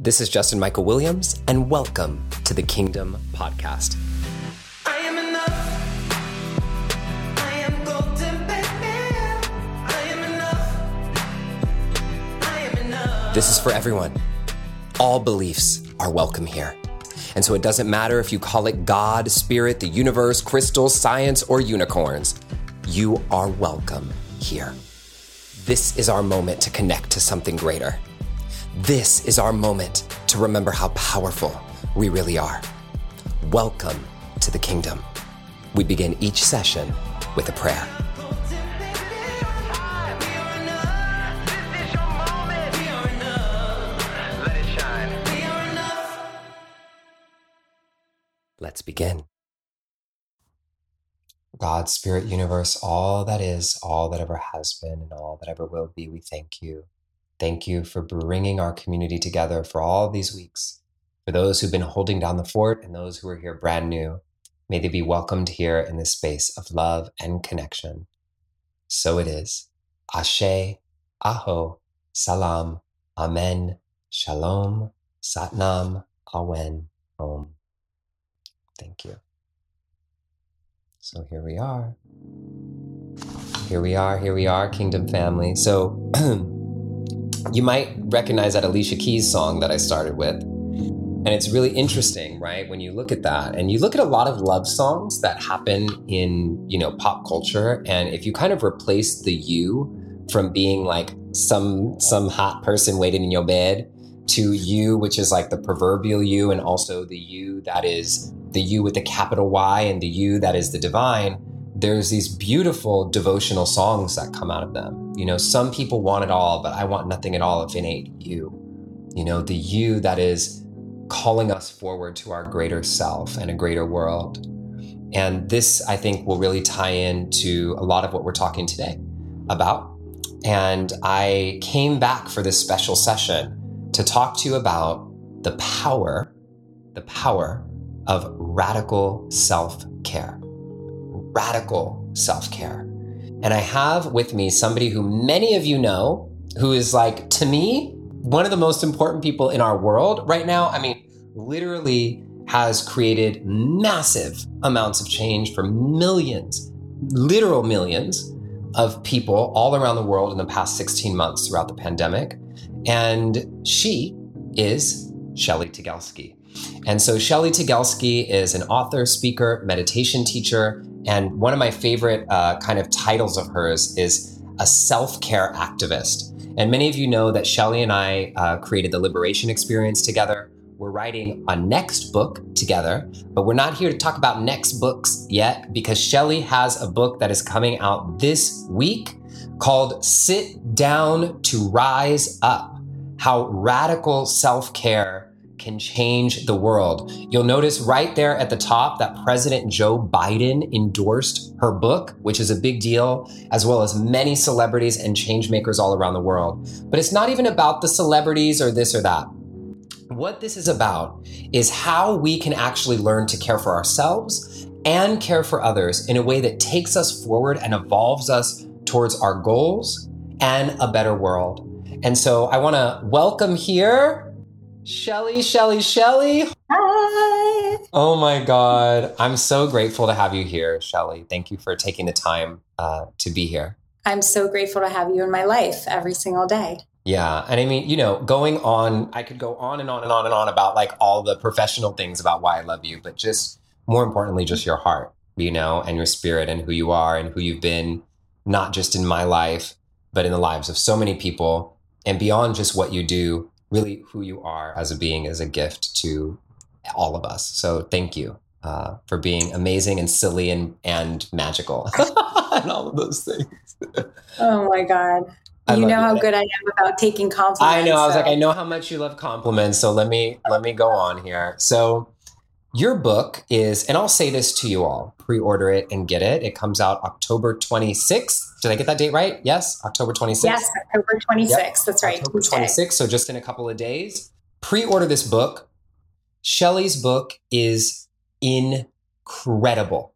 This is Justin Michael Williams, and welcome to the Kingdom Podcast. I am enough. I am golden, baby. I am enough. I am enough. This is for everyone. All beliefs are welcome here. And so it doesn't matter if you call it God, spirit, the universe, crystals, science, or unicorns, you are welcome here. This is our moment to connect to something greater. This is our moment to remember how powerful we really are. Welcome to the kingdom. We begin each session with a prayer. Let's begin. God, Spirit, Universe, all that is, all that ever has been, and all that ever will be, we thank you. Thank you for bringing our community together for all these weeks. For those who've been holding down the fort and those who are here brand new, may they be welcomed here in this space of love and connection. So it is. Ashe, Aho, Salam, Amen, Shalom, Satnam, Awen, Om. Thank you. So here we are. Here we are, here we are, Kingdom family. So you might recognize that Alicia Keys song that I started with. And it's really interesting, right? When you look at that and you look at a lot of love songs that happen in, you know, pop culture and if you kind of replace the you from being like some some hot person waiting in your bed to you which is like the proverbial you and also the you that is the you with the capital Y and the you that is the divine there's these beautiful devotional songs that come out of them. You know, some people want it all, but I want nothing at all if ain't you. You know, the you that is calling us forward to our greater self and a greater world. And this, I think, will really tie into a lot of what we're talking today about. And I came back for this special session to talk to you about the power, the power of radical self care radical self care. And I have with me somebody who many of you know, who is like, to me, one of the most important people in our world right now. I mean, literally has created massive amounts of change for millions, literal millions of people all around the world in the past 16 months throughout the pandemic. And she is Shelly Tygielski. And so Shelly Tygielski is an author, speaker, meditation teacher, and one of my favorite uh, kind of titles of hers is a self care activist. And many of you know that Shelly and I uh, created the Liberation Experience together. We're writing a next book together, but we're not here to talk about next books yet because Shelly has a book that is coming out this week called Sit Down to Rise Up How Radical Self Care can change the world. You'll notice right there at the top that President Joe Biden endorsed her book, which is a big deal, as well as many celebrities and change makers all around the world. But it's not even about the celebrities or this or that. What this is about is how we can actually learn to care for ourselves and care for others in a way that takes us forward and evolves us towards our goals and a better world. And so I want to welcome here Shelly, Shelly, Shelly. Hi. Oh my God. I'm so grateful to have you here, Shelly. Thank you for taking the time uh, to be here. I'm so grateful to have you in my life every single day. Yeah. And I mean, you know, going on, I could go on and on and on and on about like all the professional things about why I love you, but just more importantly, just your heart, you know, and your spirit and who you are and who you've been, not just in my life, but in the lives of so many people and beyond just what you do really who you are as a being is a gift to all of us. So thank you uh, for being amazing and silly and and magical and all of those things. Oh my God. I you know how good I am about taking compliments. I know. I was so- like, I know how much you love compliments. So let me let me go on here. So your book is, and I'll say this to you all: pre-order it and get it. It comes out October 26th. Did I get that date right? Yes, October 26th. Yes, October 26th. That's right. October Tuesday. 26th, so just in a couple of days. Pre-order this book. Shelly's book is incredible.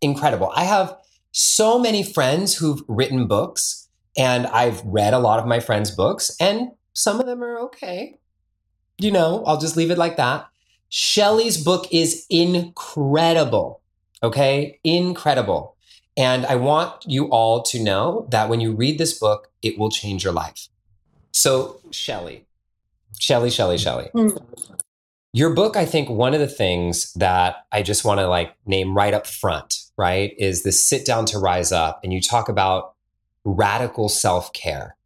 Incredible. I have so many friends who've written books and I've read a lot of my friends' books and some of them are okay. you know, I'll just leave it like that. Shelly's book is incredible. Okay. Incredible. And I want you all to know that when you read this book, it will change your life. So, Shelly, Shelly, Shelly, Shelly. Mm. Your book, I think one of the things that I just want to like name right up front, right, is this sit down to rise up. And you talk about radical self care.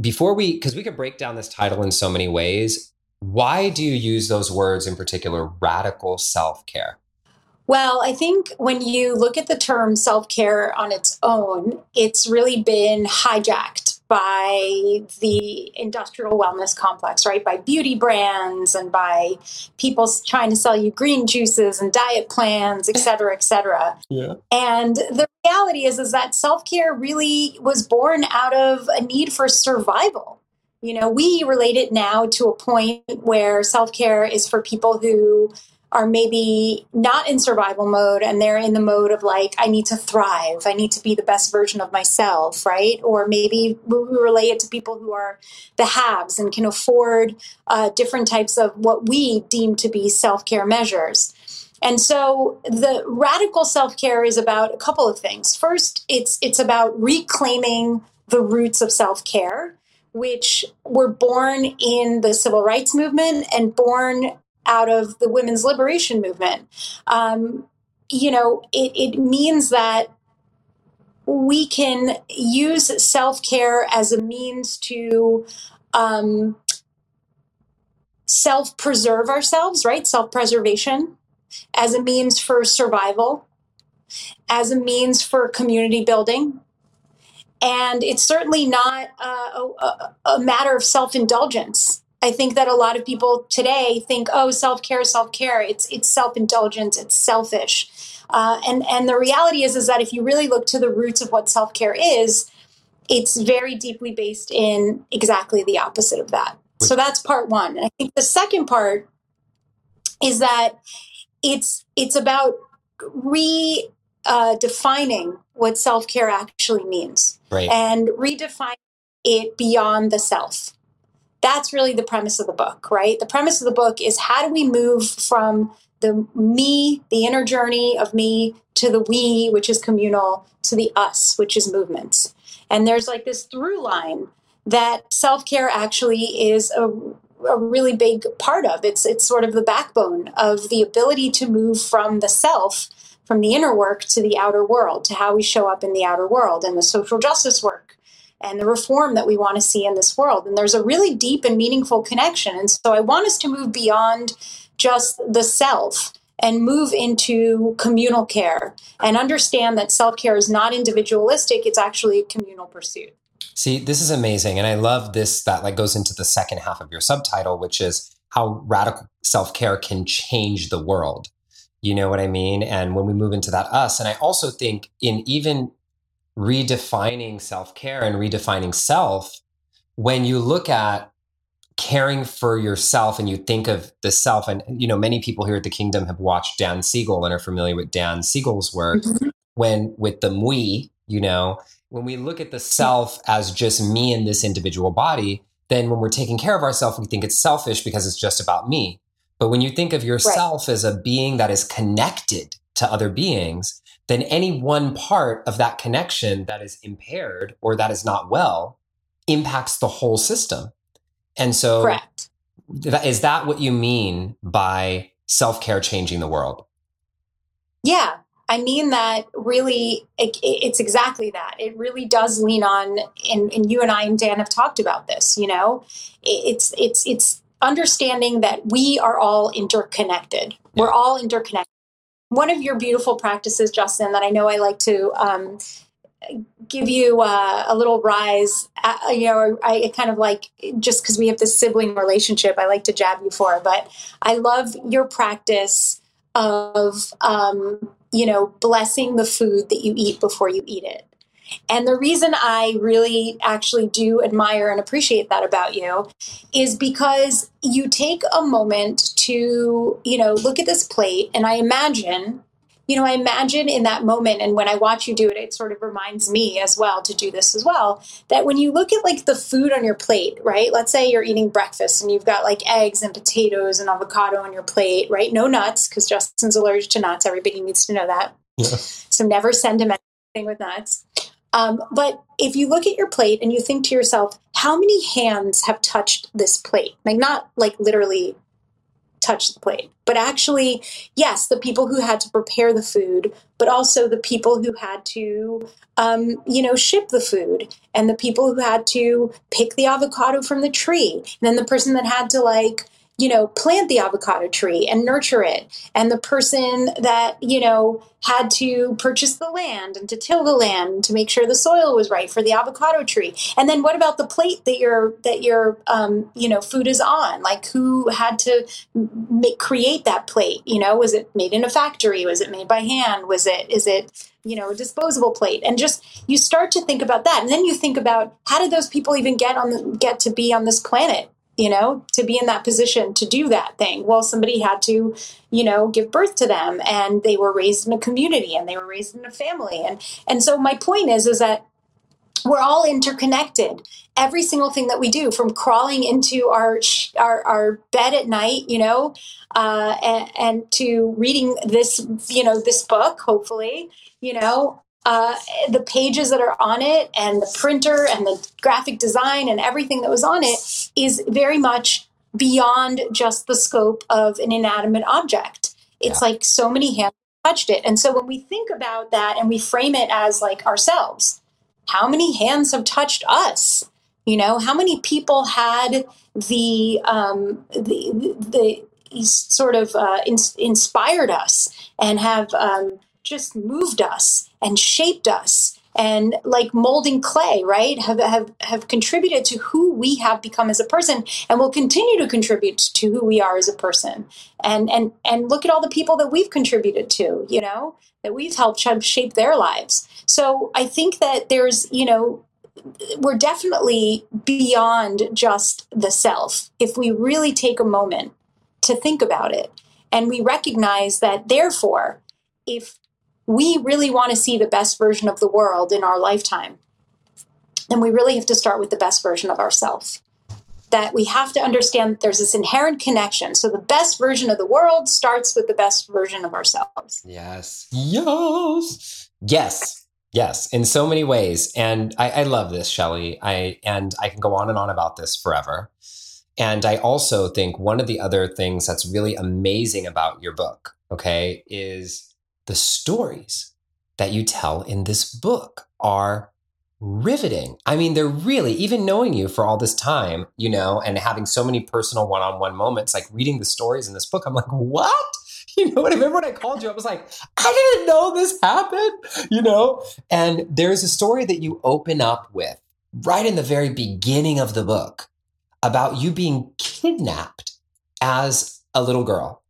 Before we, because we could break down this title in so many ways, why do you use those words in particular, radical self care? Well, I think when you look at the term self care on its own, it's really been hijacked by the industrial wellness complex, right? By beauty brands and by people trying to sell you green juices and diet plans, et cetera, et cetera. Yeah. And the reality is, is that self care really was born out of a need for survival. You know, we relate it now to a point where self care is for people who are maybe not in survival mode and they're in the mode of like, I need to thrive. I need to be the best version of myself, right? Or maybe we relate it to people who are the haves and can afford uh, different types of what we deem to be self care measures. And so the radical self-care is about a couple of things. First, it's it's about reclaiming the roots of self-care, which were born in the civil rights movement and born out of the women's liberation movement. Um, you know, it, it means that we can use self-care as a means to um, self-preserve ourselves, right? Self-preservation as a means for survival, as a means for community building. And it's certainly not a, a, matter of self indulgence. I think that a lot of people today think, oh, self care, self care. It's it's self indulgence. It's selfish. Uh, and and the reality is is that if you really look to the roots of what self care is, it's very deeply based in exactly the opposite of that. So that's part one. And I think the second part is that it's it's about redefining uh, what self care actually means Right. and redefine it beyond the self. That's really the premise of the book, right? The premise of the book is how do we move from the me, the inner journey of me, to the we, which is communal, to the us, which is movements. And there's like this through line that self care actually is a, a really big part of. It's it's sort of the backbone of the ability to move from the self, from the inner work to the outer world, to how we show up in the outer world and the social justice work and the reform that we want to see in this world. And there's a really deep and meaningful connection. And so I want us to move beyond just the self and move into communal care and understand that self care is not individualistic, it's actually a communal pursuit. See, this is amazing. And I love this that like goes into the second half of your subtitle, which is how radical self-care can change the world. You know what I mean? And when we move into that us, and I also think in even redefining self-care and redefining self, when you look at caring for yourself and you think of the self, and you know, many people here at the kingdom have watched Dan Siegel and are familiar with Dan Siegel's work mm-hmm. when with the we, you know, when we look at the self as just me and this individual body, then when we're taking care of ourselves, we think it's selfish because it's just about me. But when you think of yourself as a being that is connected to other beings, then any one part of that connection that is impaired or that is not well impacts the whole system. And so, Correct. is that what you mean by self care changing the world? Yeah, I mean that really, it, it's exactly that. It really does lean on, and, and you and I and Dan have talked about this. You know, it's it's it's understanding that we are all interconnected. We're all interconnected. One of your beautiful practices, Justin, that I know I like to um, give you uh, a little rise. Uh, you know, I kind of like just because we have this sibling relationship, I like to jab you for. But I love your practice of um, you know blessing the food that you eat before you eat it. And the reason I really actually do admire and appreciate that about you is because you take a moment to, you know, look at this plate and I imagine you know, I imagine in that moment, and when I watch you do it, it sort of reminds me as well to do this as well. That when you look at like the food on your plate, right? Let's say you're eating breakfast and you've got like eggs and potatoes and avocado on your plate, right? No nuts, because Justin's allergic to nuts. Everybody needs to know that. Yeah. So never send him anything with nuts. Um, but if you look at your plate and you think to yourself, how many hands have touched this plate? Like, not like literally touched the plate, but actually, yes, the people who had to prepare the food, but also the people who had to, um, you know, ship the food and the people who had to pick the avocado from the tree. And then the person that had to, like, you know, plant the avocado tree and nurture it, and the person that, you know, had to purchase the land and to till the land to make sure the soil was right for the avocado tree. And then what about the plate that your that your um, you know food is on? Like who had to make create that plate? You know, was it made in a factory? Was it made by hand? Was it is it you know a disposable plate? And just you start to think about that, and then you think about how did those people even get on the, get to be on this planet? You know, to be in that position to do that thing. Well, somebody had to, you know, give birth to them and they were raised in a community and they were raised in a family. And and so my point is is that we're all interconnected. Every single thing that we do, from crawling into our our, our bed at night, you know, uh, and, and to reading this, you know, this book, hopefully, you know, uh, the pages that are on it and the printer and the graphic design and everything that was on it is very much beyond just the scope of an inanimate object. It's Yeah. like so many hands touched it. And so when we think about that and we frame it as like ourselves, how many hands have touched us? You know, how many people had the um, the the, the sort of uh, ins- inspired us and have um, just moved us and shaped us and like molding clay right have, have have contributed to who we have become as a person and will continue to contribute to who we are as a person. And and and look at all the people that we've contributed to you know that we've helped shape their lives. So i think that there's you know we're definitely beyond just the self if we really take a moment to think about it and we recognize that therefore if we really want to see the best version of the world in our lifetime, then we really have to start with the best version of ourselves. That we have to understand that there's this inherent connection. So the best version of the world starts with the best version of ourselves. Yes. Yes. Yes. Yes. In so many ways. And I, I love this, Shelly. I and I can go on and on about this forever. And I also think one of the other things that's really amazing about your book, okay, is the stories that you tell in this book are riveting. I mean, they're really, even knowing you for all this time, you know, and having so many personal one on one moments, like reading the stories in this book, I'm like, what? You know what? I remember when I called you, I was like, I didn't know this happened, you know? And there's a story that you open up with right in the very beginning of the book about you being kidnapped as a little girl.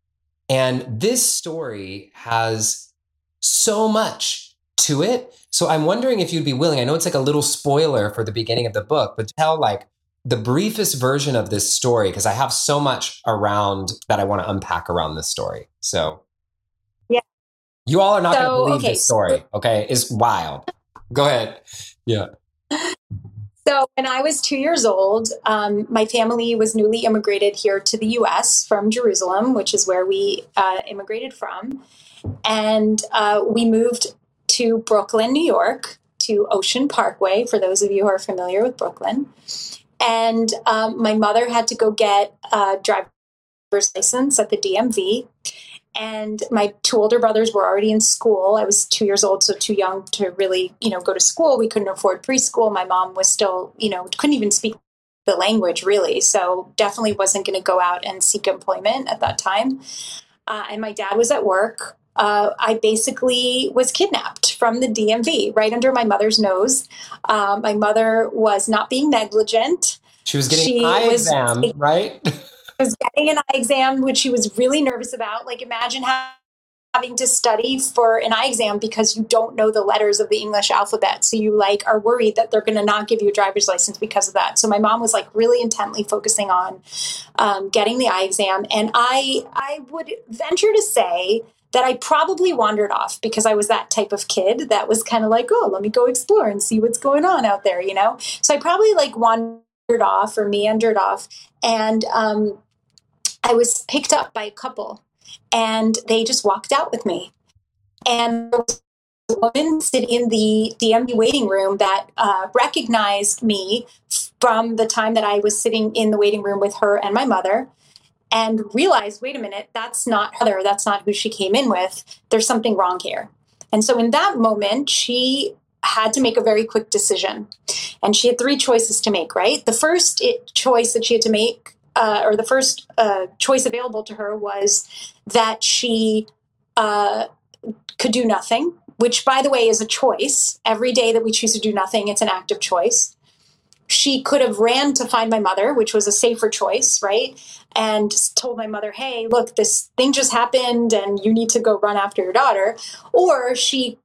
And this story has so much to it. So I'm wondering if you'd be willing. I know it's like a little spoiler for the beginning of the book, but tell like the briefest version of this story because I have so much around that I want to unpack around this story. So Yeah. You all are not going to believe okay, this story, okay? It's wild. Go ahead. Yeah. So, when I was two years old, um, my family was newly immigrated here to the US from Jerusalem, which is where we uh, immigrated from. And uh, we moved to Brooklyn, New York, to Ocean Parkway, for those of you who are familiar with Brooklyn. And um, my mother had to go get a driver's license at the DMV. And my two older brothers were already in school. I was two years old, so too young to really, you know, go to school. We couldn't afford preschool. My mom was still, you know, couldn't even speak the language really, so definitely wasn't going to go out and seek employment at that time. Uh, and my dad was at work. Uh, I basically was kidnapped from the DMV right under my mother's nose. Um, my mother was not being negligent. She was getting She eye exam, right? was getting an eye exam, which she was really nervous about. Like, imagine ha- having to study for an eye exam because you don't know the letters of the English alphabet. So you like are worried that they're going to not give you a driver's license because of that. So my mom was like really intently focusing on um, getting the eye exam, and I I would venture to say that I probably wandered off because I was that type of kid that was kind of like, oh, let me go explore and see what's going on out there, you know? So I probably like wandered off or meandered off. And um, I was picked up by a couple and they just walked out with me. And there was a woman sitting in the DMV waiting room that uh, recognized me from the time that I was sitting in the waiting room with her and my mother and realized, wait a minute, that's not her, that's not who she came in with. There's something wrong here. And so in that moment, she had to make a very quick decision. And she had three choices to make, right? The first it, choice that she had to make, uh, or the first uh, choice available to her, was that she uh, could do nothing, which, by the way, is a choice. Every day that we choose to do nothing, it's an act of choice. She could have ran to find my mother, which was a safer choice, right? And told my mother, hey, look, this thing just happened and you need to go run after your daughter. Or she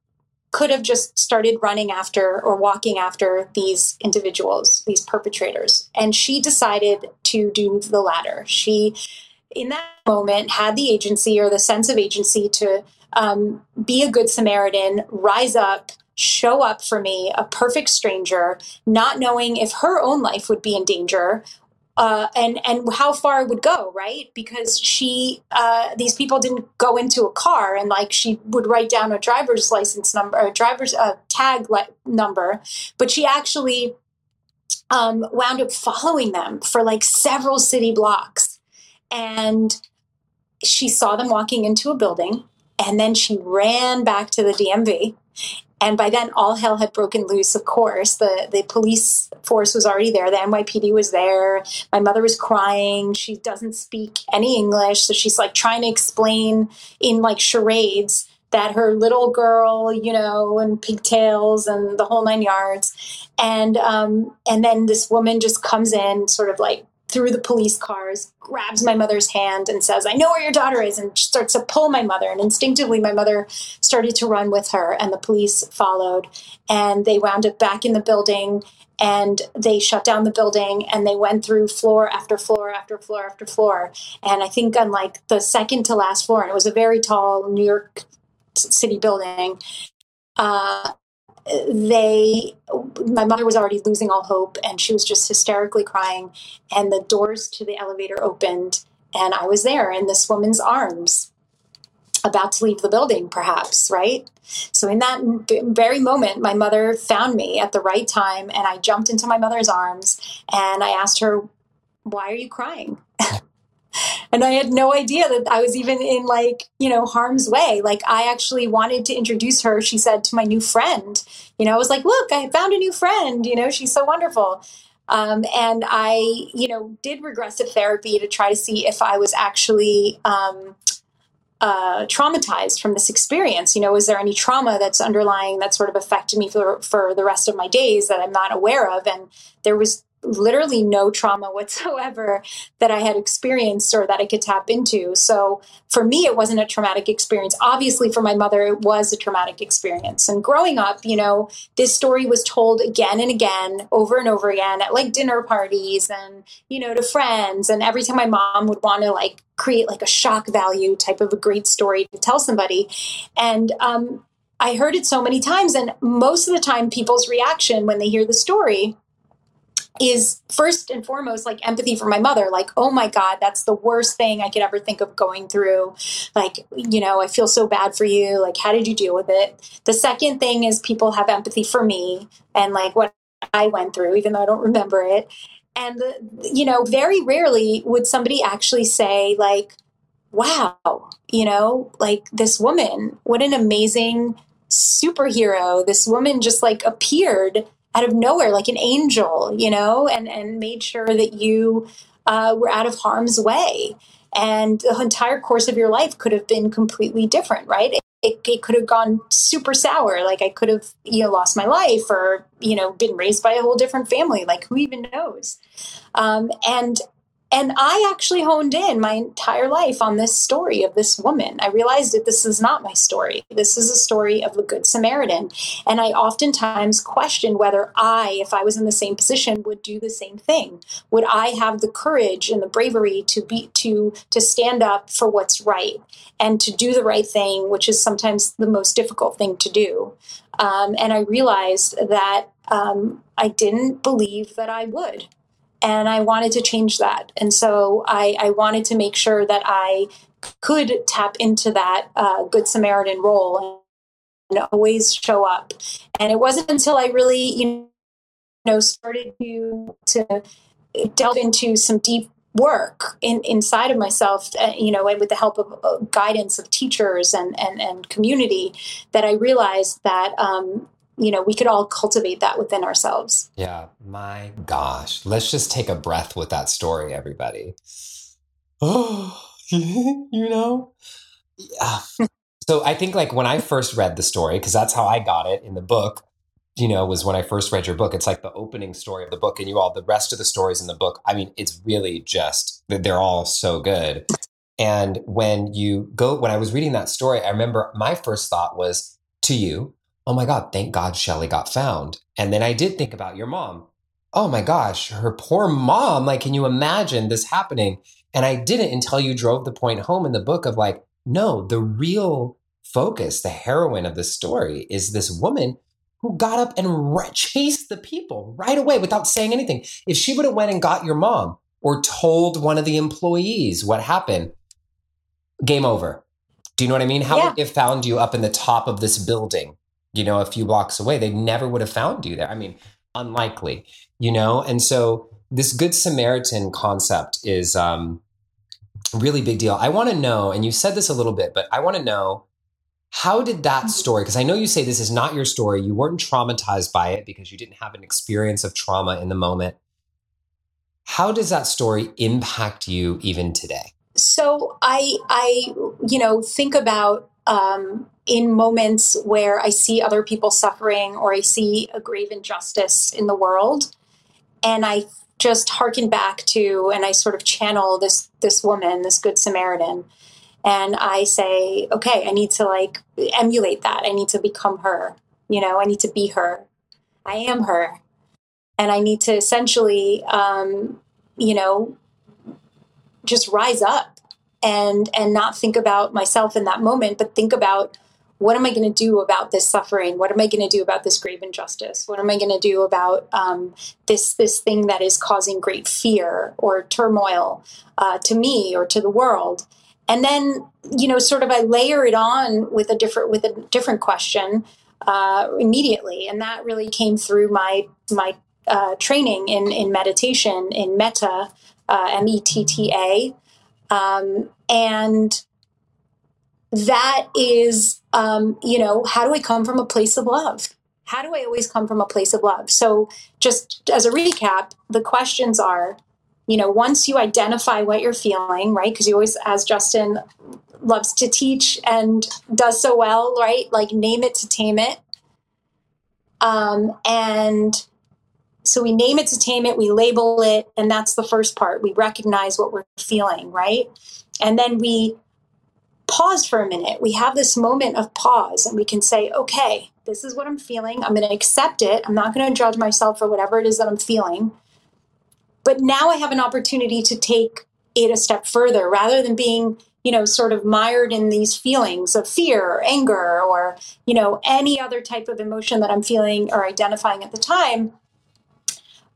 could have just started running after or walking after these individuals, these perpetrators. And she decided to do the latter. She, in that moment, had the agency or the sense of agency to um, be a good Samaritan, rise up, show up for me, a perfect stranger, not knowing if her own life would be in danger. Uh, and and how far it would go, right? Because she, uh, these people didn't go into a car and like she would write down a driver's license number, a driver's uh, tag number, but she actually um, wound up following them for like several city blocks, and she saw them walking into a building, and then she ran back to the DMV and by then all hell had broken loose of course. The the police force was already there. The NYPD was there. My mother was crying. She doesn't speak any english. So she's like trying to explain in like charades that her little girl you know and pigtails and the whole nine yards. And um and then this woman just comes in sort of like through the police cars, grabs my mother's hand and says, I know where your daughter is, and starts to pull my mother. And instinctively, my mother started to run with her, and the police followed. And they wound up back in the building and they shut down the building and they went through floor after floor after floor after floor. And I think on like the second to last floor, and it was a very tall New York City building. Uh, they my mother was already losing all hope and she was just hysterically crying and the doors to the elevator opened and i was there in this woman's arms about to leave the building perhaps right? So in that very moment my mother found me at the right time and i jumped into my mother's arms and i asked her why are you crying and I had no idea that I was even in like, you know, harm's way. Like I actually wanted to introduce her, she said, to my new friend. You know, I was like, look, I found a new friend, you know, she's so wonderful. Um, and I, you know, did regressive therapy to try to see if I was actually um, uh, traumatized from this experience. You know, is there any trauma that's underlying that sort of affected me for, for the rest of my days that I'm not aware of? And there was literally no trauma whatsoever that I had experienced or that I could tap into. So for me, it wasn't a traumatic experience. Obviously, for my mother, it was a traumatic experience. And growing up, you know, this story was told again and again, over and over again at like dinner parties and, you know, to friends. And every time my mom would want to like create like a shock value type of a great story to tell somebody. And, um, I heard it so many times, and most of the time, people's reaction when they hear the story is first and foremost like empathy for my mother. Like oh my god that's the worst thing i could ever think of going through. Like you know i feel so bad for you. Like how did you deal with it? The second thing is people have empathy for me and like what i went through even though i don't remember it. And you know very rarely would somebody actually say like wow you know like this woman what an amazing superhero. This woman just like appeared out of nowhere like an angel you know and and made sure that you uh, were out of harm's way. And the entire course of your life could have been completely different right? It, it, could have gone super sour like i could have you know lost my life or you know been raised by a whole different family like who even knows? Um, and and I actually honed in my entire life on this story of this woman. I realized that this is not my story. This is a story of the Good Samaritan. And I oftentimes questioned whether I, if I was in the same position, would do the same thing. Would I have the courage and the bravery to be to to stand up for what's right and to do the right thing, which is sometimes the most difficult thing to do. Um, and I realized that um, I didn't believe that I would and I wanted to change that. And so I, I wanted to make sure that I could tap into that uh, Good Samaritan role and, always show up. And it wasn't until I really, you know, started to to delve into some deep work in, inside of myself, uh, you know, and with the help of uh, guidance of teachers and, and, and community, that I realized that um, you know we could all cultivate that within ourselves Yeah, my gosh. Let's just take a breath with that story, everybody. Oh, you know? Yeah. So I think like when I first read the story, because that's how I got it in the book, you know, was when I first read your book. It's like the opening story of the book, and you all, the rest of the stories in the book, I mean, it's really just, that they're all so good. And when you go, when I was reading that story, I remember my first thought was to you, oh my God, thank God Shelly got found. And then I did think about your mom. Oh my gosh, her poor mom. Like, can you imagine this happening? And I didn't until you drove the point home in the book of like, no, the real focus, the heroine of the story is this woman who got up and ra- chased the people right away without saying anything. If she would have went and got your mom or told one of the employees what happened, game over. Do you know what I mean? How Yeah. would they have found you up in the top of this building, you know, a few blocks away? They never would have found you there. I mean, unlikely, you know? And so this Good Samaritan concept is um, really big deal. I want to know, and you said this a little bit, but I want to know how did that story, because I know you say this is not your story, you weren't traumatized by it because you didn't have an experience of trauma in the moment. How does that story impact you even today? so i i you know think about um, in moments where i see other people suffering or i see a grave injustice in the world. And i just harken back to and i sort of channel this this woman this good samaritan and i say okay i need to like emulate that. I need to become her you know i need to be her. I am her. And i need to essentially um, you know just rise up and and not think about myself in that moment but think about what am i going to do about this suffering? What am i going to do about this grave injustice? What am i going to do about um, this this thing that is causing great fear or turmoil uh, to me or to the world? And then you know sort of i layer it on with a different with a different question uh, immediately. And that really came through my my uh, training in in meditation in metta uh, m-e-t-t-a um, and that is um, you know how do i come from a place of love? How do i always come from a place of love? So just as a recap the questions are you know once you identify what you're feeling right? Because you always as justin loves to teach and does so well right? Like name it to tame it. Um, and so we name it to tame it, we label it, and that's the first part. We recognize what we're feeling, right? And then we pause for a minute. We have this moment of pause and we can say, okay, this is what I'm feeling. I'm going to accept it. I'm not going to judge myself for whatever it is that I'm feeling. But now I have an opportunity to take it a step further rather than being, you know, sort of mired in these feelings of fear or anger or, you know, any other type of emotion that I'm feeling or identifying at the time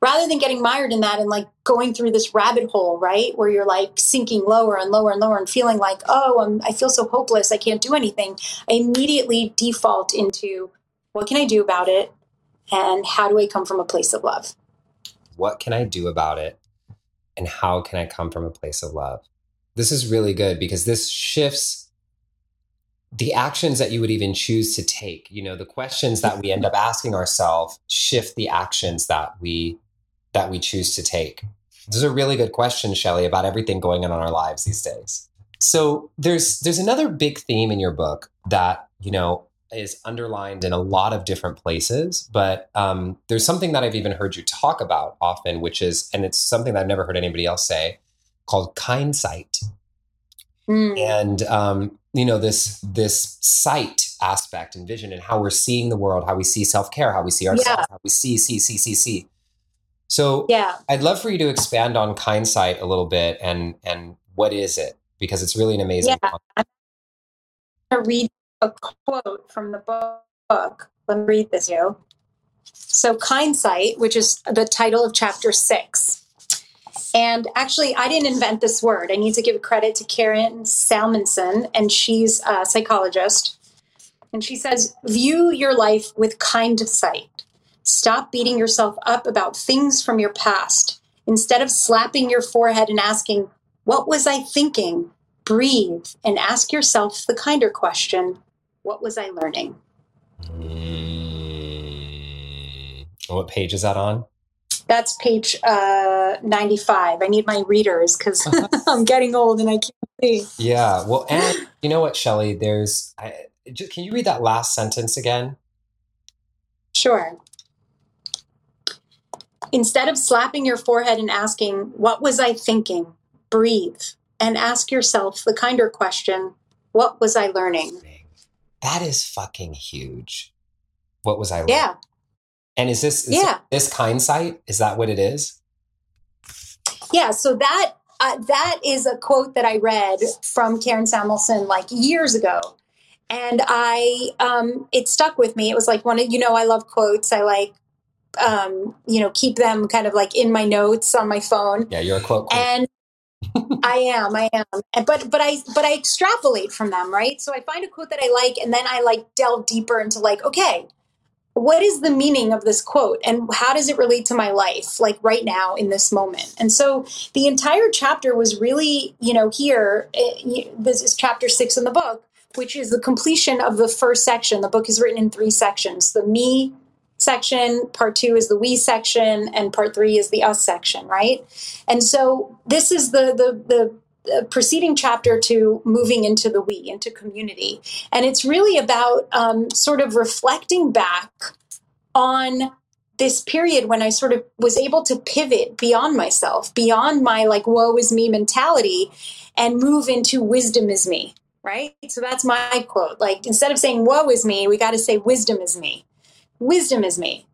rather than getting mired in that and like going through this rabbit hole, right? Where you're like sinking lower and lower and lower and feeling like, oh, I'm, I feel so hopeless. I can't do anything. I immediately default into what can I do about it? And how do I come from a place of love? What can I do about it? And how can I come from a place of love? This is really good because this shifts the actions that you would even choose to take. You know, the questions that we end up asking ourselves shift the actions that we that we choose to take. This is a really good question, Shelly, about everything going on in our lives these days. So there's there's another big theme in your book that you know is underlined in a lot of different places, but um, there's something that I've even heard you talk about often, which is, and it's something that I've never heard anybody else say, called Kindsight. Mm. and um, you know this this sight aspect and vision and how we're seeing the world how we see self-care how we see ourselves how we see see see see see so Yeah. i'd love for you to expand on kindsight a little bit and and what is it because it's really an amazing Yeah. I'm going to read a quote from the book. Let me read this to you. So, Kindsight, which is the title of chapter six. And actually, I didn't invent this word. I need to give credit to Karen Salmansohn, and she's a psychologist. And she says, View your life with kind sight. Stop beating yourself up about things from your past. Instead of slapping your forehead and asking, What was I thinking? Breathe and ask yourself the kinder question What was I learning? Mm. what page is that on That's page uh, 95. I need my readers because I'm getting old and I can't see. yeah well and you know what shelly there's I, can you read that last sentence again Sure. Instead of slapping your forehead and asking, What was I thinking? Breathe and ask yourself the kinder question What was I learning? that is fucking huge what was i learning? Yeah. And is this is Yeah. this kind sight? Is that what it is? Yeah. So that. Uh, that is a quote that I read from Karen Samuelson like years ago, and I um, it stuck with me. It was like one of you know I love quotes. I like um, you know keep them kind of like in my notes on my phone. Yeah, you're a quote. quote. and I am, I am, And- but but I but I extrapolate from them, right? So I find a quote that I like, and then I like delve deeper into like, okay, what is the meaning of this quote, and how does it relate to my life, like right now in this moment? And so the entire chapter was really, you know, here. eh, This is chapter six in the book, which is the completion of the first section. The book is written in three sections: the me section, part two is the we section, and part three is the us section, right? And so this is the the the uh, preceding chapter to moving into the we, into community, and it's really about um, sort of reflecting back on this period when I sort of was able to pivot beyond myself, beyond my like woe is me mentality, and move into wisdom is me. Right. So that's my quote. Like instead of saying woe is me, we got to say wisdom is me. Wisdom is me.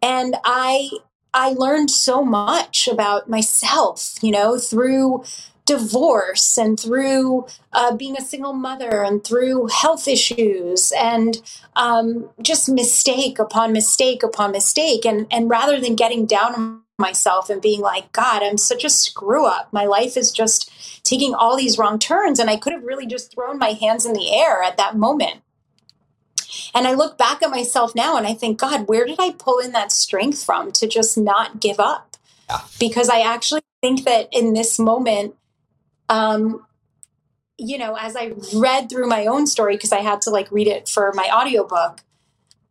And I I learned so much about myself, you know, through divorce and through uh, being a single mother and through health issues and um, just mistake upon mistake upon mistake. And, and rather than getting down on myself and being like, God, I'm such a screw up, my life is just taking all these wrong turns. And I could have really just thrown my hands in the air at that moment. And I look back at myself now and I think, God, where did I pull in that strength from to just not give up? Yeah. Because I actually think that in this moment, um, you know, as I read through my own story, because I had to like read it for my audiobook,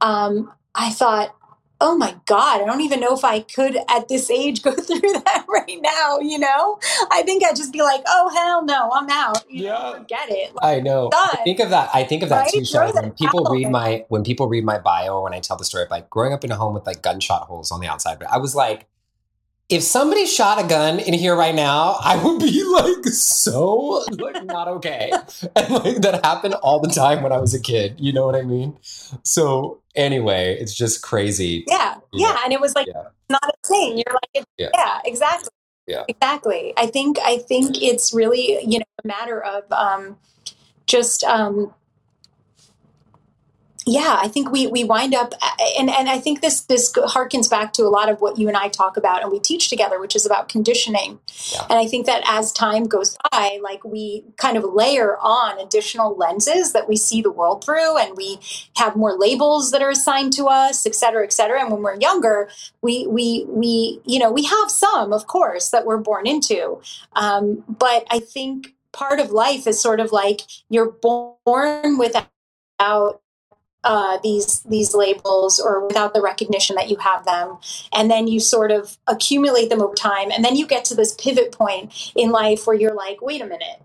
um, I thought, oh my God, I don't even know if I could at this age go through that right now, you know? I think I'd just be like, oh, hell no, I'm out. You Yeah. know, forget it. I know. I think of that. I think of that Right? too, Shelly. When people towel read my when people read my bio or when I tell the story of like growing up in a home with like gunshot holes on the outside, but I was like, if somebody shot a gun in here right now, I would be like so like not okay. And like that happened all the time when I was a kid. You know what I mean? So anyway, it's just crazy. Yeah, Yeah. yeah, and it was like Yeah. not a thing. You're like, Yeah. yeah. exactly, Yeah. exactly. I think I think it's really you know a matter of um, just um, yeah. I think we we wind up and and I think this this harkens back to a lot of what you and I talk about and we teach together, which is about conditioning. Yeah. And I think that as time goes by, like we kind of layer on additional lenses that we see the world through, and we have more labels that are assigned to us, et cetera, et cetera. And when we're younger, we we we you know we have some, of course, that we're born into, um, but I think part of life is sort of like you're born without uh, these these labels or without the recognition that you have them, and then you sort of accumulate them over time, and then you get to this pivot point in life where you're like, wait a minute,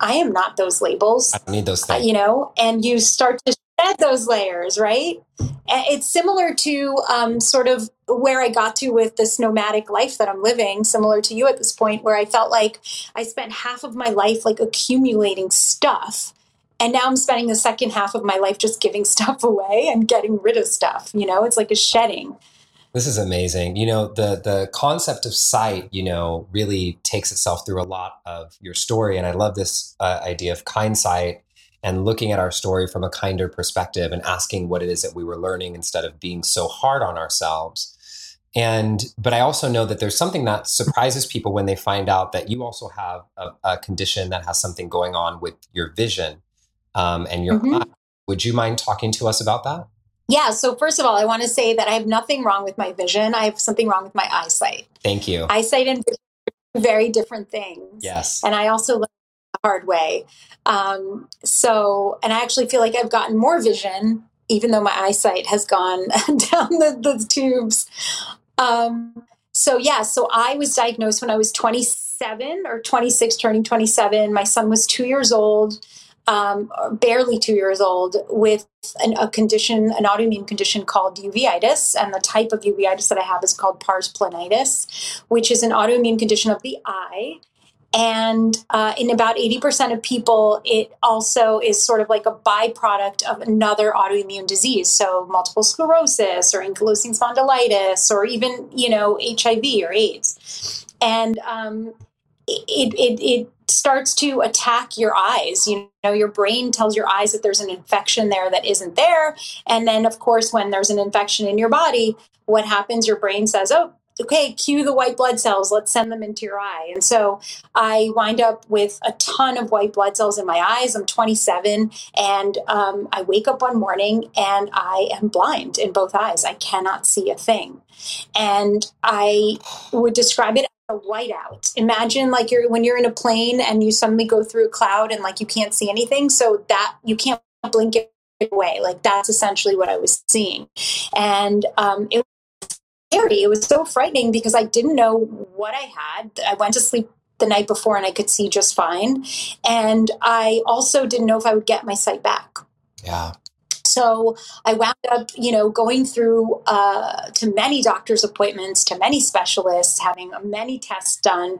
I am not those labels I don't need those uh, things. you know, and you start to shed those layers, right? It's similar to um, sort of where I got to with this nomadic life that I'm living, similar to you at this point, where I felt like I spent half of my life like accumulating stuff. And now I'm spending the second half of my life just giving stuff away and getting rid of stuff. You know, it's like a shedding. This is amazing. You know, the the concept of sight, you know, really takes itself through a lot of your story, and I love this uh, idea of kind sight and looking at our story from a kinder perspective and asking what it is that we were learning instead of being so hard on ourselves. And but I also know that there's something that surprises people when they find out that you also have a, a condition that has something going on with your vision um, and your Mhm. eye. Would you mind talking to us about that? Yeah. So, first of all, I want to say that I have nothing wrong with my vision. I have something wrong with my eyesight. Thank you. Eyesight and vision very different things. yes. And I also learned the hard way. Um, so, and I actually feel like I've gotten more vision, even though my eyesight has gone down the, the tubes. Um, so, yeah, so I was diagnosed when I was 27 or 26, turning 27. My son was two years old. Um, barely two years old with an, a condition, an autoimmune condition called uveitis. And the type of uveitis that I have is called pars planitis, which is an autoimmune condition of the eye. And uh, in about 80% of people, it also is sort of like a byproduct of another autoimmune disease. So multiple sclerosis or ankylosing spondylitis or even, you know, HIV or AIDS. And um, it, it, it starts to attack your eyes. You know, your brain tells your eyes that there's an infection there that isn't there. And then, of course, when there's an infection in your body, what happens? Your brain says, oh, okay, cue the white blood cells. Let's send them into your eye. And so I wind up with a ton of white blood cells in my eyes. I'm 27 and um, I wake up one morning and I am blind in both eyes. I cannot see a thing. And I would describe it a whiteout. Imagine like you're when you're in a plane and you suddenly go through a cloud and like you can't see anything. So that you can't blink it away. Like that's essentially what I was seeing. And um, it was scary. It was so frightening because I didn't know what I had. I went to sleep the night before and I could see just fine. And I also didn't know if I would get my sight back. Yeah. So I wound up, you know, going through uh, to many doctor's appointments, to many specialists, having many tests done,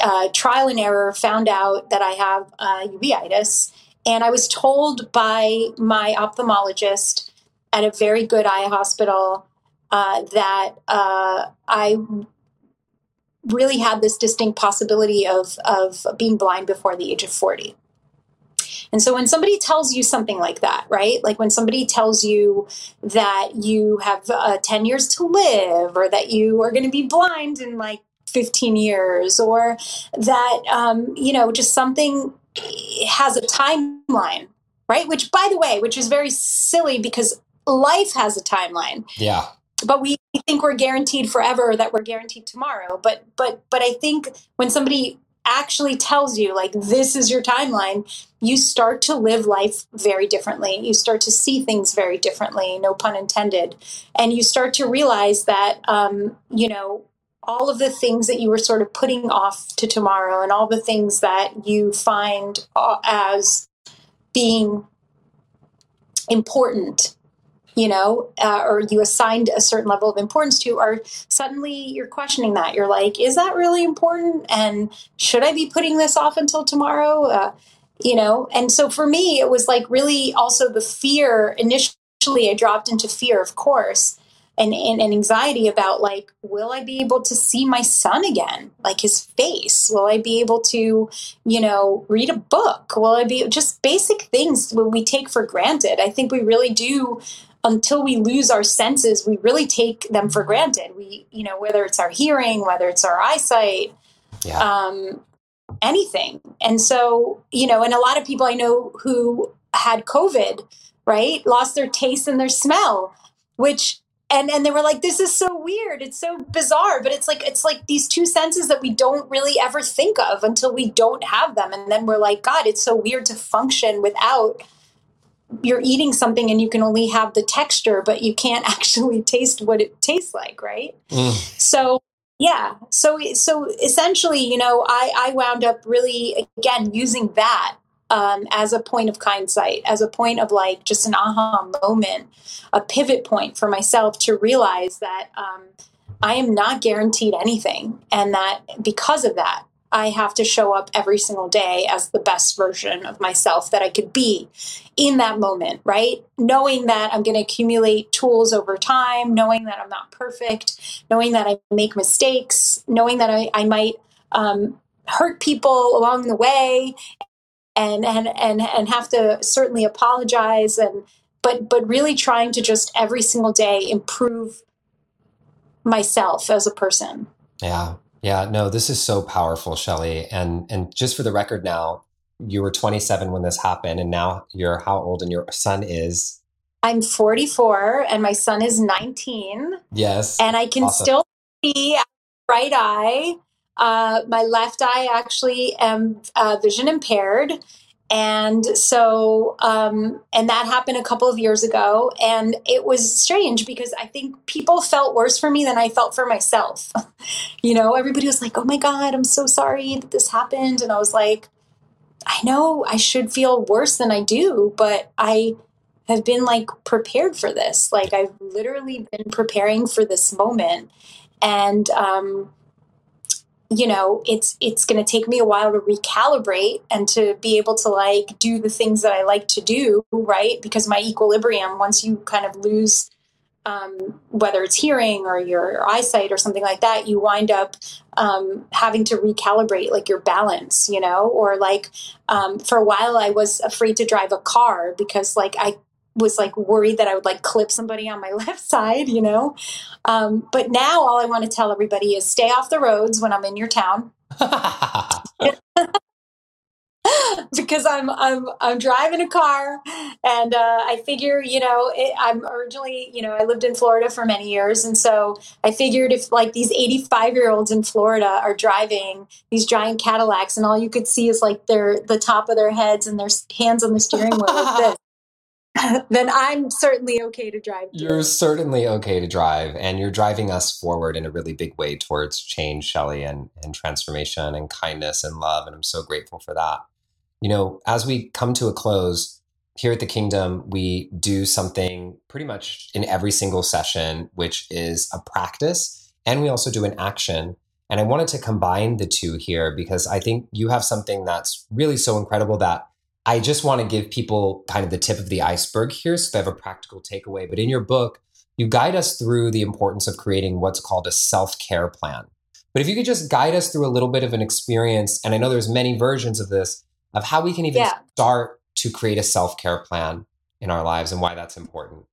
uh, trial and error, found out that I have uh, uveitis. And I was told by my ophthalmologist at a very good eye hospital uh, that uh, I really had this distinct possibility of, of being blind before the age of 40. And so when somebody tells you something like that, right? Like when somebody tells you that you have uh, 10 years to live or that you are going to be blind in like 15 years or that, um, you know, just something has a timeline, right? Which, by the way, which is very silly because life has a timeline Yeah. but we think we're guaranteed forever or that we're guaranteed tomorrow but but but i think when somebody actually tells you like this is your timeline you start to live life very differently. You start to see things very differently no pun intended. And you start to realize that um, you know all of the things that you were sort of putting off to tomorrow and all the things that you find uh, as being important you know, uh, or you assigned a certain level of importance to, are suddenly you're questioning that. You're like, is that really important? And should I be putting this off until tomorrow? Uh, you know, and so for me, it was like really also the fear. Initially, I dropped into fear, of course, and, and, and anxiety about like, will I be able to see my son again? Like his face? Will I be able to, you know, read a book? Will I be just basic things we take for granted? I think we really do until we lose our senses, we really take them for granted. We, you know, whether it's our hearing, whether it's our eyesight, Yeah. um, anything. And so, you know, and a lot of people I know who had COVID, right, lost their taste and their smell, which and and they were like, "This is so weird. It's so bizarre." But it's like it's like these two senses that we don't really ever think of until we don't have them, and then we're like, "God, it's so weird to function without." You're eating something and you can only have the texture, but you can't actually taste what it tastes like, right? Mm. So yeah, so so essentially, you know, I I wound up really again using that um, as a point of hindsight, as a point of like just an aha moment, a pivot point for myself to realize that um, I am not guaranteed anything. And that because of that, I have to show up every single day as the best version of myself that I could be in that moment, right? Knowing that I'm going to accumulate tools over time, knowing that I'm not perfect, knowing that I make mistakes, knowing that I, I might um, hurt people along the way and, and, and, and have to certainly apologize and, but, but really trying to just every single day improve myself as a person. Yeah. Yeah, no, this is so powerful, Shelly. And and just for the record now, you were 27 when this happened and now you're how old and your son is I'm 44 and my son is 19 Yes. and I can Awesome. still see right eye. Uh, my left eye actually am uh, vision impaired. And so, um, and that happened a couple of years ago. And it was strange because I think people felt worse for me than I felt for myself. you know, everybody was like, oh my God, I'm so sorry that this happened. And I was like, I know I should feel worse than I do, but I have been like prepared for this. Like I've literally been preparing for this moment. And, um, you know it's it's going to take me a while to recalibrate and to be able to like do the things that i like to do right? Because my equilibrium once you kind of lose um, whether it's hearing or your eyesight or something like that you wind up um, having to recalibrate like your balance you know? Or like um, for a while i was afraid to drive a car because like i was like worried that I would like clip somebody on my left side, you know. Um, but now all I want to tell everybody is stay off the roads when I'm in your town because I'm I'm I'm driving a car, and uh, I figure you know it, I'm originally you know I lived in Florida for many years, and so I figured if like these 85 year olds in Florida are driving these giant Cadillacs, and all you could see is like their the top of their heads and their hands on the steering wheel like this. then I'm certainly okay to drive. through. You're certainly okay to drive, and you're driving us forward in a really big way towards change, Shelly, and, and transformation and kindness and love. And I'm so grateful for that. You know, as we come to a close here at the Kingdom, we do something pretty much in every single session, which is a practice, and we also do an action. And I wanted to combine the two here because I think you have something that's really so incredible that I just want to give people kind of the tip of the iceberg here so they have a practical takeaway. But in your book, you guide us through the importance of creating what's called a self care plan. But if you could just guide us through a little bit of an experience, and I know there's many versions of this, of how we can even Yeah. start to create a self care plan in our lives and why that's important.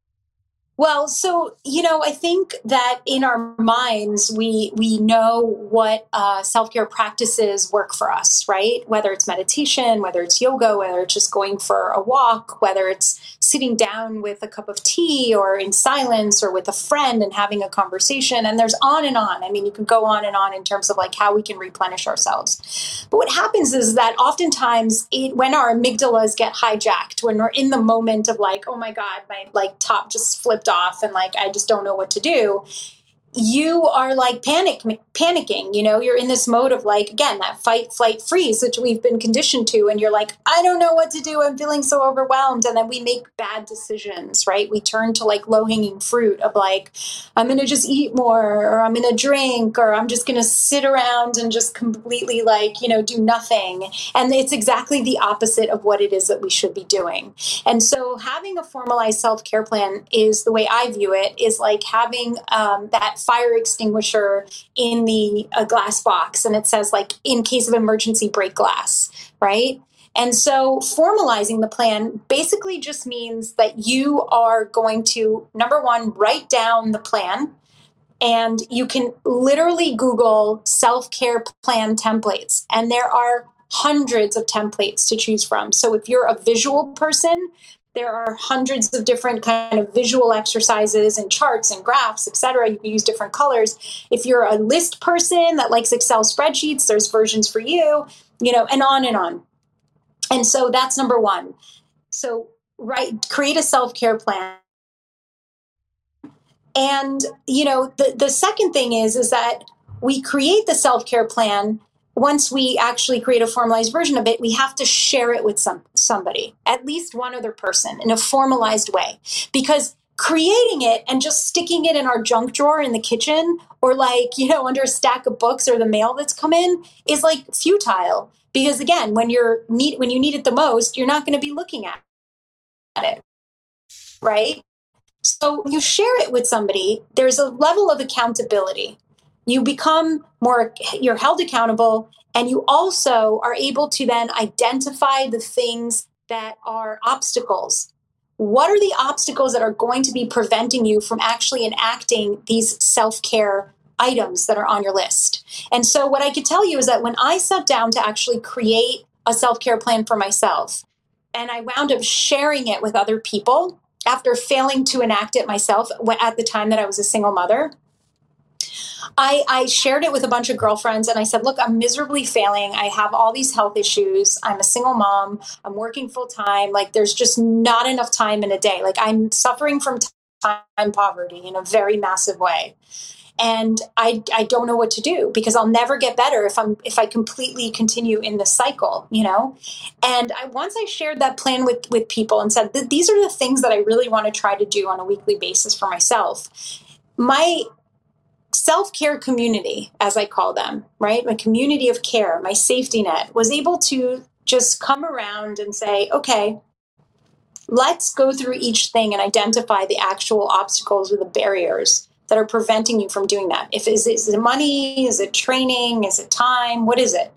Well, so you know, I think that in our minds, we we know what uh, self care practices work for us, right? Whether it's meditation, whether it's yoga, whether it's just going for a walk, whether it's sitting down with a cup of tea or in silence or with a friend and having a conversation. And there's on and on. I mean, you can go on and on in terms of like how we can replenish ourselves. But what happens is that oftentimes, it, when our amygdalas get hijacked, when we're in the moment of like, oh my god, my like top just flipped off, and like I just don't know what to do, you are like panic panicking. You know, you're in this mode of like again that fight, flight, freeze, which we've been conditioned to, and you're like, I don't know what to do. I'm feeling so overwhelmed, and then we make bad decisions, right? We turn to like low hanging fruit of like, I'm going to just eat more, or I'm going to drink, or I'm just going to sit around and just completely like, you know, do nothing. And it's exactly the opposite of what it is that we should be doing. And so having a formalized self care plan is the way I view it is like having um, that fire extinguisher in the a glass box. And it says, like, in case of emergency, break glass, right? And so formalizing the plan basically just means that you are going to, number one, write down the plan. And you can literally Google self care plan templates. And there are hundreds of templates to choose from. So if you're a visual person, there are hundreds of different kind of visual exercises and charts and graphs, etc. You can use different colors. If you're a list person that likes Excel spreadsheets, there's versions for you, you know, and on and on. And so that's number one. So right, create a self-care plan. And you know, the, the second thing is is that we create the self-care plan once we actually create a formalized version of it, we have to share it with some somebody, at least one other person in a formalized way. Because creating it and just sticking it in our junk drawer in the kitchen or like, you know, under a stack of books or the mail that's come in is like futile. Because again, when you're need when you need it the most, you're not going to be looking at it. Right? So you share it with somebody, there's a level of accountability. You become more, you're held accountable, and you also are able to then identify the things that are obstacles. What are the obstacles that are going to be preventing you from actually enacting these self care items that are on your list? And so, what I could tell you is that when I sat down to actually create a self care plan for myself, and I wound up sharing it with other people, after failing to enact it myself at the time that I was a single mother. I, I, shared it with a bunch of girlfriends and I said, Look, I'm miserably failing. I have all these health issues. I'm a single mom. I'm working full time. Like, there's just not enough time in a day. Like, I'm suffering from time poverty in a very massive way and I, I don't know what to do because I'll never get better if I'm if I completely continue in this cycle, you know. And I once I shared that plan with with people and said that these are the things that I really want to try to do on a weekly basis for myself. My self care community, as I call them, right, my community of care, my safety net, was able to just come around and say, okay. Let's go through each thing and identify the actual obstacles or the barriers that are preventing you from doing that? If is, is it money? Is it training? Is it time? What is it?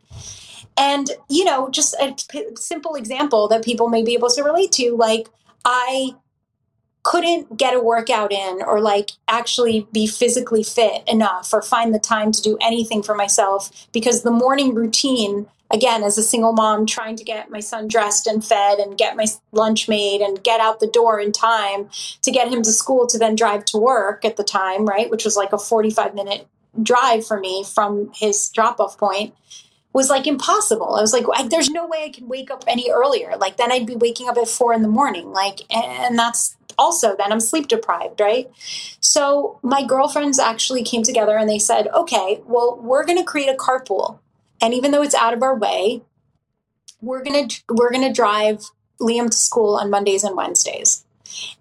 And you know, just a p- simple example that people may be able to relate to, like I couldn't get a workout in or like actually be physically fit enough or find the time to do anything for myself because the morning routine again as a single mom trying to get my son dressed and fed and get my lunch made and get out the door in time to get him to school to then drive to work at the time right which was like a 45 minute drive for me from his drop off point was like impossible. I was like, there's no way I can wake up any earlier. Like then I'd be waking up at four in the morning. Like, and that's also then I'm sleep deprived, right? So my girlfriends actually came together and they said, okay, well, we're going to create a carpool. And even though it's out of our way, we're going to, we're going to drive Liam to school on Mondays and Wednesdays.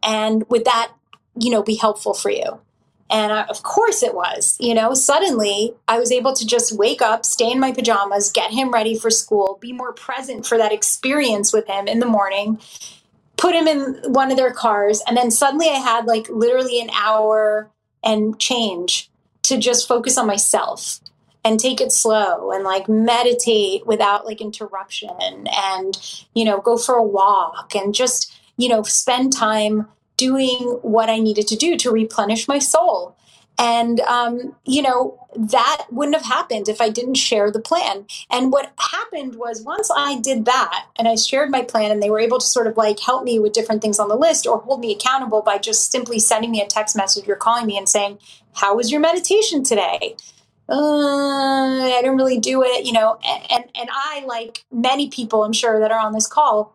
And with that, you know, be helpful for you. And I, of course it was, you know, suddenly I was able to just wake up, stay in my pajamas, get him ready for school, be more present for that experience with him in the morning, put him in one of their cars. And then suddenly I had like literally an hour and change to just focus on myself and take it slow and like meditate without like interruption and, you know, go for a walk and just, you know, spend time doing what I needed to do to replenish my soul. And, um, you know, that wouldn't have happened if I didn't share the plan. And what happened was once I did that and I shared my plan and they were able to sort of like help me with different things on the list or hold me accountable by just simply sending me a text message or calling me and saying, How was your meditation today? Uh, I didn't really do it, you know, and, and I, like many people I'm sure that are on this call,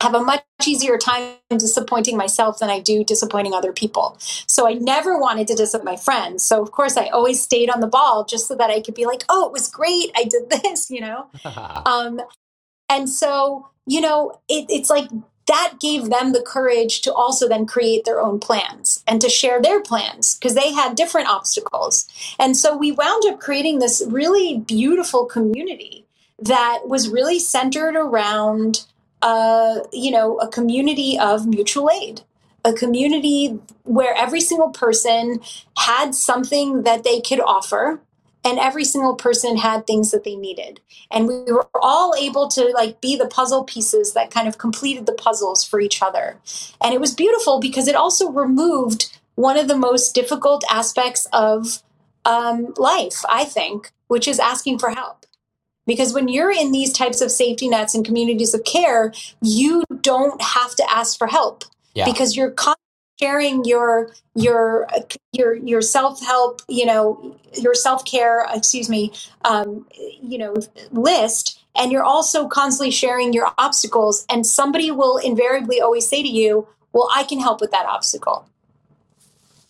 have a much easier time disappointing myself than I do disappointing other people. So I never wanted to disappoint my friends. So of course I always stayed on the ball just so that I could be like, oh, it was great. I did this, you know? um, and so, you know, it, it's like that gave them the courage to also then create their own plans and to share their plans because they had different obstacles. And so we wound up creating this really beautiful community that was really centered around uh, you know, a community of mutual aid, a community where every single person had something that they could offer and every single person had things that they needed. And we were all able to like be the puzzle pieces that kind of completed the puzzles for each other. And it was beautiful because it also removed one of the most difficult aspects of um, life i think which is asking for help because when you're in these types of safety nets and communities of care, you don't have to ask for help Yeah. because you're sharing your your your your self help, you know, your self care, excuse me, um, you know, list, and you're also constantly sharing your obstacles. And somebody will invariably always say to you, "Well, I can help with that obstacle."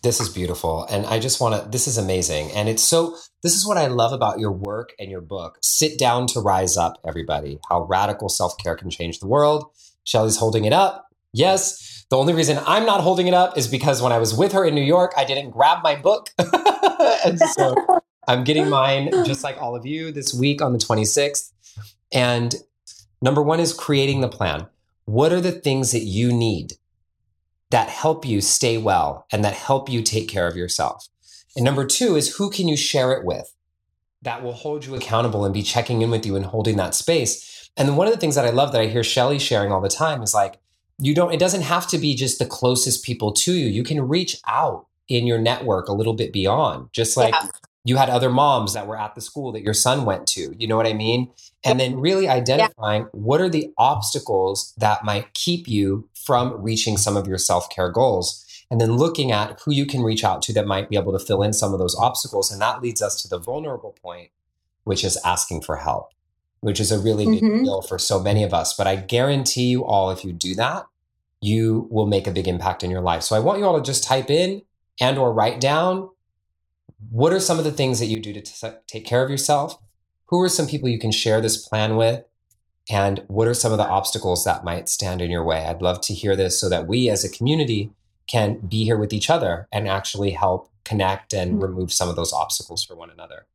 This is beautiful. And I just want to, this is amazing. And it's so, This is what I love about your work and your book. Sit down to rise up, everybody. How radical self care can change the world. Shelly's holding it up. Yes. The only reason I'm not holding it up is because when I was with her in New York, I didn't grab my book. and so I'm getting mine just like all of you this week on the 26th. And number one is creating the plan. What are the things that you need that help you stay well and that help you take care of yourself? And number two is who can you share it with that will hold you accountable and be checking in with you and holding that space? And one of the things that I love that I hear Shelly sharing all the time is like, you don't, it doesn't have to be just the closest people to you. You can reach out in your network a little bit beyond, just like Yeah. you had other moms that were at the school that your son went to. You know what I mean? And then really identifying what are the obstacles that might keep you from reaching some of your self care goals. And then looking at who you can reach out to that might be able to fill in some of those obstacles. And that leads us to the vulnerable point, which is asking for help, which is a really big Mhm. deal for so many of us. But I guarantee you all, if you do that, you will make a big impact in your life. So I want you all to just type in and or write down what are some of the things that you do to t- take care of yourself? Who are some people you can share this plan with? And what are some of the obstacles that might stand in your way? I'd love to hear this so that we as a community can be here with each other and actually help connect and Mhm. remove some of those obstacles for one another.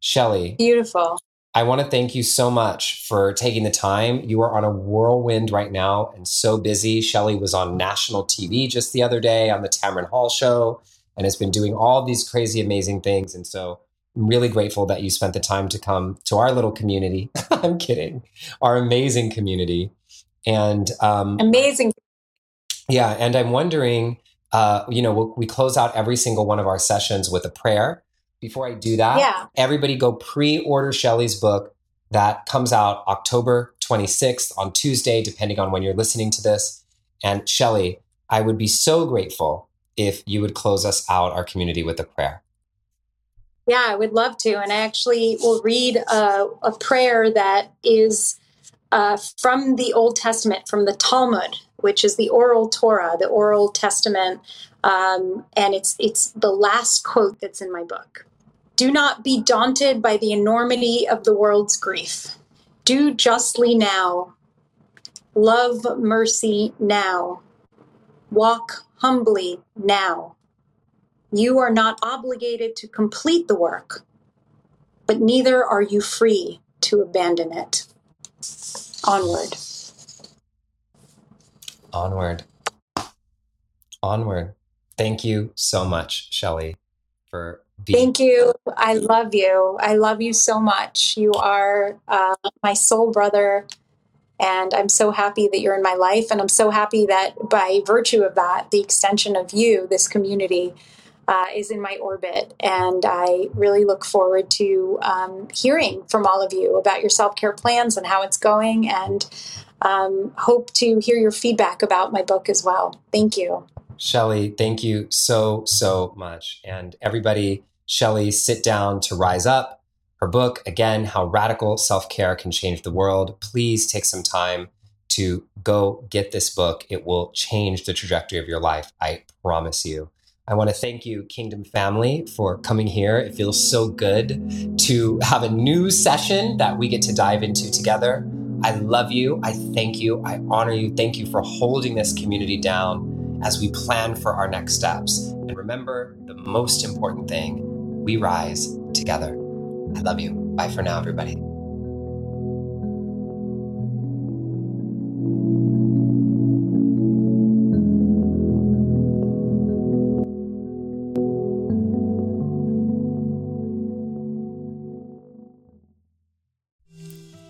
Shelly, Beautiful. I want to thank you so much for taking the time. You are on a whirlwind right now and so busy. Shelly was on national TV just the other day on the Tamron Hall show and has been doing all these crazy, amazing things. And so I'm really grateful that you spent the time to come to our little community. I'm kidding, our amazing community. And um, Amazing. Yeah, and I'm wondering, uh, you know, we we close out every single one of our sessions with a prayer. Before I do that, Yeah. everybody go pre-order Shelly's book that comes out October 26th on Tuesday, depending on when you're listening to this. And Shelley, I would be so grateful if you would close us out, our community, with a prayer. Yeah, I would love to. And I actually will read a, a prayer that is uh, from the Old Testament, from the Talmud, which is the oral Torah, the oral Testament. Um, and it's, it's the last quote that's in my book. Do not be daunted by the enormity of the world's grief. Do justly now. Love mercy now. Walk humbly now. You are not obligated to complete the work, but neither are you free to abandon it. Onward. Onward. Onward. Thank you so much, Shelly, for being Thank you. I love you. I love you so much. You are uh, my soul brother. And I'm so happy that you're in my life. And I'm so happy that by virtue of that, the extension of you, this community, uh, is in my orbit. And I really look forward to um, hearing from all of you about your self care plans and how it's going. And um, hope to hear your feedback about my book as well. Thank you. Shelly, thank you so, so much. And everybody, Shelly, sit down to rise up. Her book, again, How Radical Self Care Can Change the World. Please take some time to go get this book. It will change the trajectory of your life. I promise you. I want to thank you, Kingdom family, for coming here. It feels so good to have a new session that we get to dive into together. I love you. I thank you. I honor you. Thank you for holding this community down as we plan for our next steps. And remember the most important thing we rise together. I love you. Bye for now, everybody.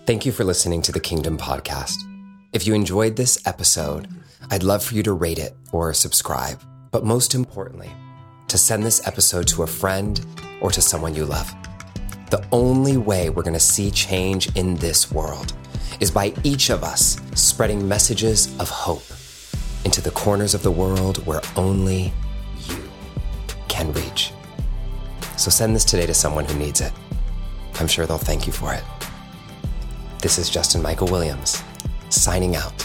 Thank you for listening to the Kingdom Podcast. If you enjoyed this episode, I'd love for you to rate it or subscribe, but most importantly, to send this episode to a friend or to someone you love. The only way we're going to see change in this world is by each of us spreading messages of hope into the corners of the world where only you can reach. So send this today to someone who needs it. I'm sure they'll thank you for it. This is Justin Michael Williams signing out.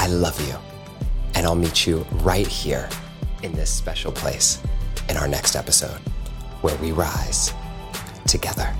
I love you, and I'll meet you right here in this special place in our next episode where we rise together.